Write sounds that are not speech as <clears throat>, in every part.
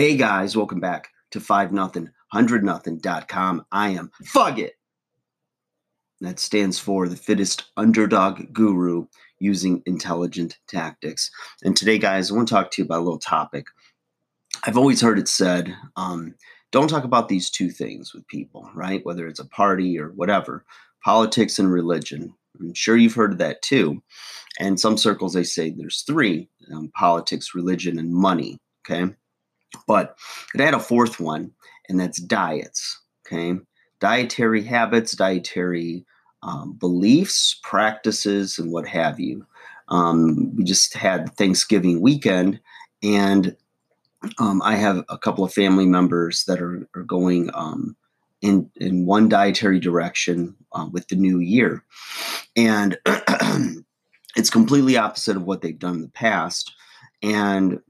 Hey guys, welcome back to 5 nothing 100 nothing.com. I am Fugit. That stands for the fittest underdog guru using intelligent tactics. And today, guys, I want to talk to you about a little topic. I've always heard it said, um, don't talk about these two things with people, right? Whether it's a party or whatever, politics and religion. I'm sure you've heard of that too. And some circles they say there's three um, politics, religion, and money. Okay. But it had a fourth one, and that's diets. Okay. Dietary habits, dietary um, beliefs, practices, and what have you. Um, we just had Thanksgiving weekend, and um, I have a couple of family members that are, are going um, in in one dietary direction uh, with the new year, and <clears throat> it's completely opposite of what they've done in the past, and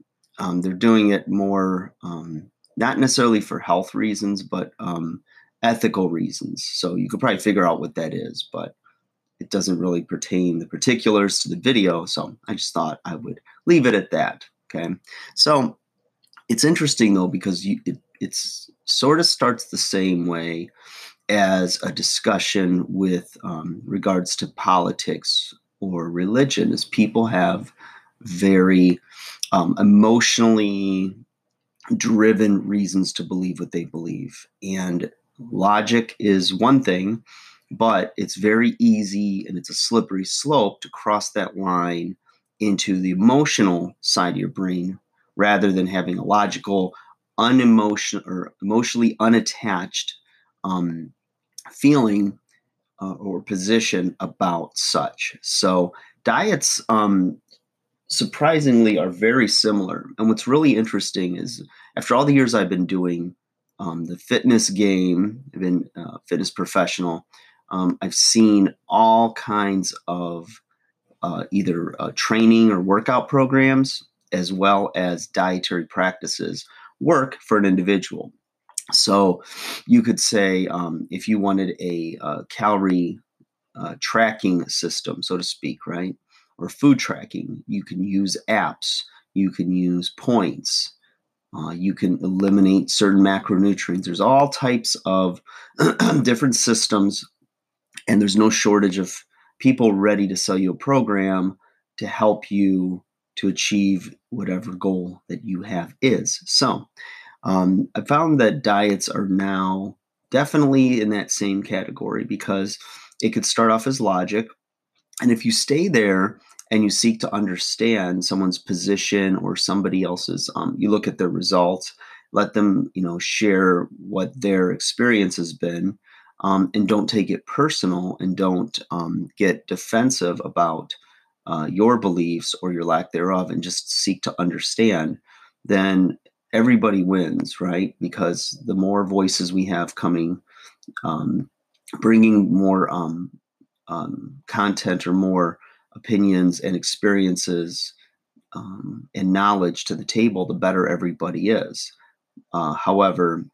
um, they're doing it more um, not necessarily for health reasons, but um, ethical reasons. So you could probably figure out what that is, but it doesn't really pertain the particulars to the video. So I just thought I would leave it at that. Okay, so it's interesting though because you, it, it's sort of starts the same way as a discussion with um, regards to politics or religion, as people have very um, emotionally driven reasons to believe what they believe. And logic is one thing, but it's very easy and it's a slippery slope to cross that line into the emotional side of your brain rather than having a logical, unemotional or emotionally unattached um, feeling uh, or position about such. So diets um, surprisingly are very similar. And what's really interesting is after all the years I've been doing um, the fitness game, I've been a uh, fitness professional, um, I've seen all kinds of uh, either uh, training or workout programs as well as dietary practices work for an individual. So you could say um, if you wanted a, uh, calorie uh, tracking system, so to speak, right? Or food tracking. You can use apps. You can use points. Uh, you can eliminate certain macronutrients. There's all types of <clears throat> different systems, and there's no shortage of people ready to sell you a program to help you to achieve whatever goal that you have is. So, um, I found that diets are now definitely in that same category because it could start off as logic. And if you stay there and you seek to understand someone's position or somebody else's um, you look at their results let them you know share what their experience has been um, and don't take it personal and don't um, get defensive about uh, your beliefs or your lack thereof and just seek to understand then everybody wins right? Because the more voices we have coming um, bringing more um, um, content or more opinions and experiences um, and knowledge to the table, the better everybody is. Uh, however,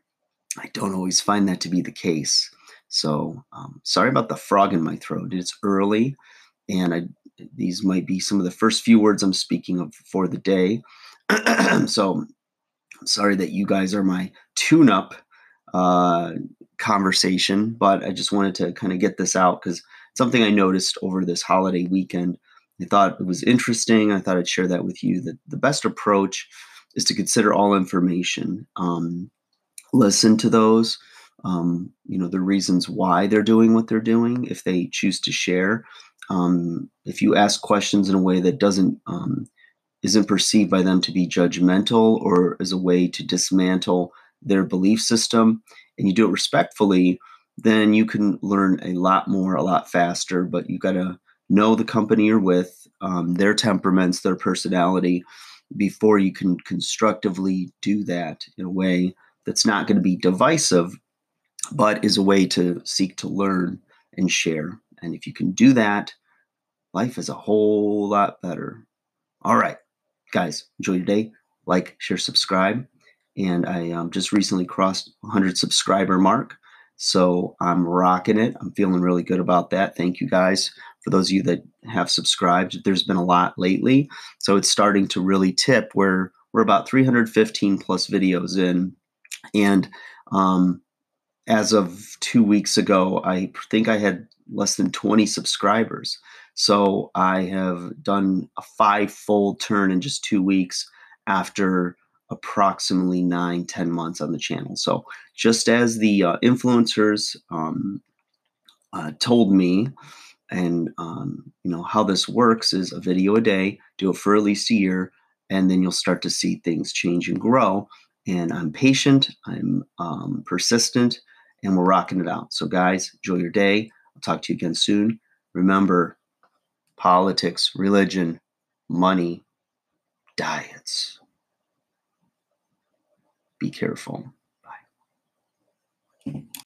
I don't always find that to be the case. So um, sorry about the frog in my throat. It's early, and I, these might be some of the first few words I'm speaking of for the day. <clears throat> so I'm sorry that you guys are my tune-up uh, conversation, but I just wanted to kind of get this out because something I noticed over this holiday weekend. I thought it was interesting. I thought I'd share that with you. That the best approach is to consider all information, um, listen to those, um, you know, the reasons why they're doing what they're doing. If they choose to share, um, if you ask questions in a way that doesn't um, isn't perceived by them to be judgmental or as a way to dismantle their belief system, and you do it respectfully, then you can learn a lot more a lot faster. But you got to know the company you're with, um, their temperaments, their personality, before you can constructively do that in a way that's not going to be divisive, but is a way to seek to learn and share. And if you can do that, life is a whole lot better. All right, guys, enjoy your day. Like, share, subscribe. And I um, just recently crossed 100 subscriber mark. So I'm rocking it. I'm feeling really good about that. Thank you guys. For those of you that have subscribed, there's been a lot lately. So it's starting to really tip where we're about 315 plus videos in, and um, as of two weeks ago, I think I had less than 20 subscribers. So I have done a five fold turn in just two weeks after approximately nine, 10 months on the channel. So just as the uh, influencers um, uh, told me, and um, you know how this works is a video a day, do it for at least a year, and then you'll start to see things change and grow. And I'm patient, I'm um, persistent, and we're rocking it out. So, guys, enjoy your day. I'll talk to you again soon. Remember, politics, religion, money, diets. Be careful. Bye.